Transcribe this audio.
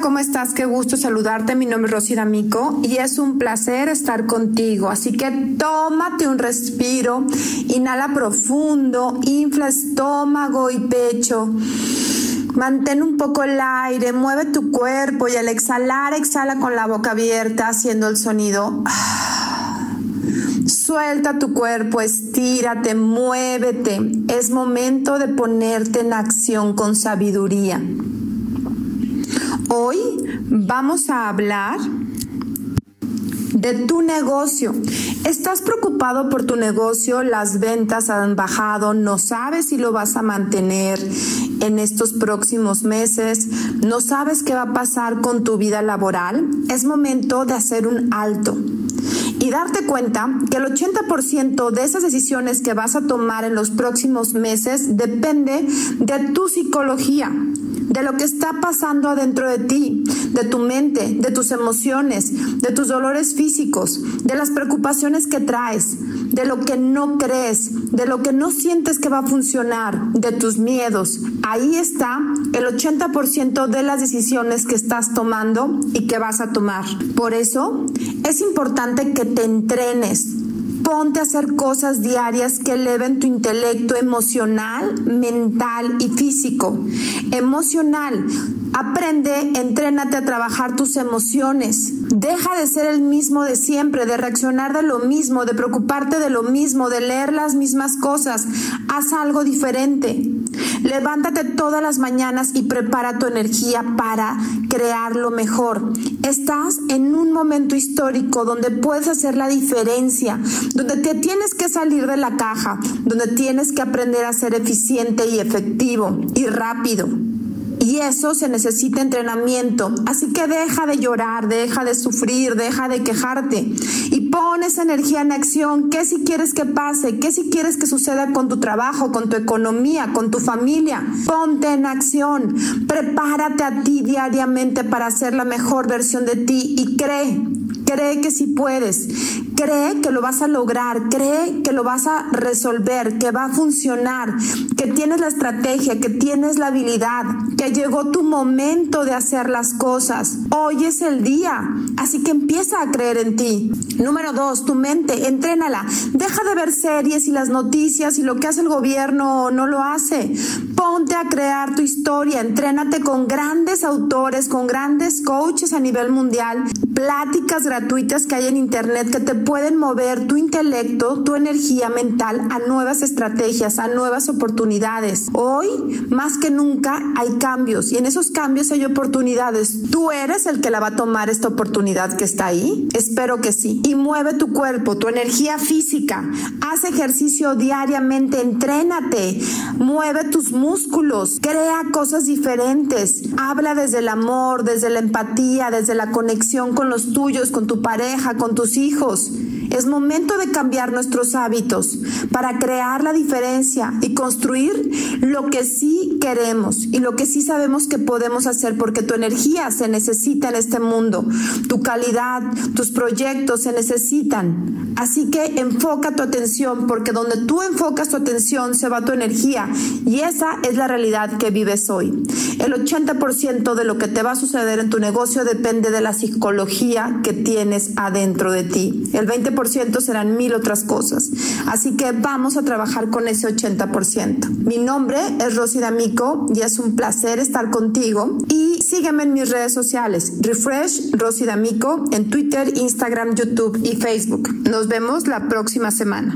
¿cómo estás? Qué gusto saludarte. Mi nombre es Rosy D'Amico y es un placer estar contigo. Así que tómate un respiro, inhala profundo, infla estómago y pecho. Mantén un poco el aire, mueve tu cuerpo y al exhalar, exhala con la boca abierta haciendo el sonido. Suelta tu cuerpo, estírate, muévete. Es momento de ponerte en acción con sabiduría. Hoy vamos a hablar de tu negocio. ¿Estás preocupado por tu negocio? Las ventas han bajado, no sabes si lo vas a mantener en estos próximos meses, no sabes qué va a pasar con tu vida laboral. Es momento de hacer un alto y darte cuenta que el 80% de esas decisiones que vas a tomar en los próximos meses depende de tu psicología de lo que está pasando adentro de ti, de tu mente, de tus emociones, de tus dolores físicos, de las preocupaciones que traes, de lo que no crees, de lo que no sientes que va a funcionar, de tus miedos. Ahí está el 80% de las decisiones que estás tomando y que vas a tomar. Por eso es importante que te entrenes Ponte a hacer cosas diarias que eleven tu intelecto emocional, mental y físico. Emocional. Aprende, entrénate a trabajar tus emociones. Deja de ser el mismo de siempre, de reaccionar de lo mismo, de preocuparte de lo mismo, de leer las mismas cosas. Haz algo diferente. Levántate todas las mañanas y prepara tu energía para crear lo mejor. Estás en un momento histórico donde puedes hacer la diferencia, donde te tienes que salir de la caja, donde tienes que aprender a ser eficiente y efectivo y rápido. Y eso se necesita entrenamiento. Así que deja de llorar, deja de sufrir, deja de quejarte y pon esa energía en acción. ¿Qué si quieres que pase? ¿Qué si quieres que suceda con tu trabajo, con tu economía, con tu familia? Ponte en acción. Prepárate a ti diariamente para ser la mejor versión de ti y cree Cree que si puedes, cree que lo vas a lograr, cree que lo vas a resolver, que va a funcionar, que tienes la estrategia, que tienes la habilidad, que llegó tu momento de hacer las cosas. Hoy es el día, así que empieza a creer en ti. Número dos, tu mente, entrénala. Deja de ver series y las noticias y lo que hace el gobierno no lo hace. Ponte a crear tu historia, entrénate con grandes autores, con grandes coaches a nivel mundial, pláticas gratuitas que hay en Internet que te pueden mover tu intelecto, tu energía mental a nuevas estrategias, a nuevas oportunidades. Hoy, más que nunca, hay cambios y en esos cambios hay oportunidades. ¿Tú eres el que la va a tomar esta oportunidad que está ahí? Espero que sí. Y mueve tu cuerpo, tu energía física. Haz ejercicio diariamente, entrénate, mueve tus músculos, crea cosas diferentes. Habla desde el amor, desde la empatía, desde la conexión con los tuyos, con tu pareja, con tus hijos. Es momento de cambiar nuestros hábitos para crear la diferencia y construir lo que sí queremos y lo que sí sabemos que podemos hacer porque tu energía se necesita en este mundo, tu calidad, tus proyectos se necesitan. Así que enfoca tu atención porque donde tú enfocas tu atención se va tu energía y esa es la realidad que vives hoy. El 80% de lo que te va a suceder en tu negocio depende de la psicología que tienes adentro de ti. El 20% serán mil otras cosas. Así que vamos a trabajar con ese 80%. Mi nombre es Rosy D'Amico y es un placer estar contigo. Y sígueme en mis redes sociales. Refresh Rosy D'Amico en Twitter, Instagram, YouTube y Facebook. Nos vemos la próxima semana.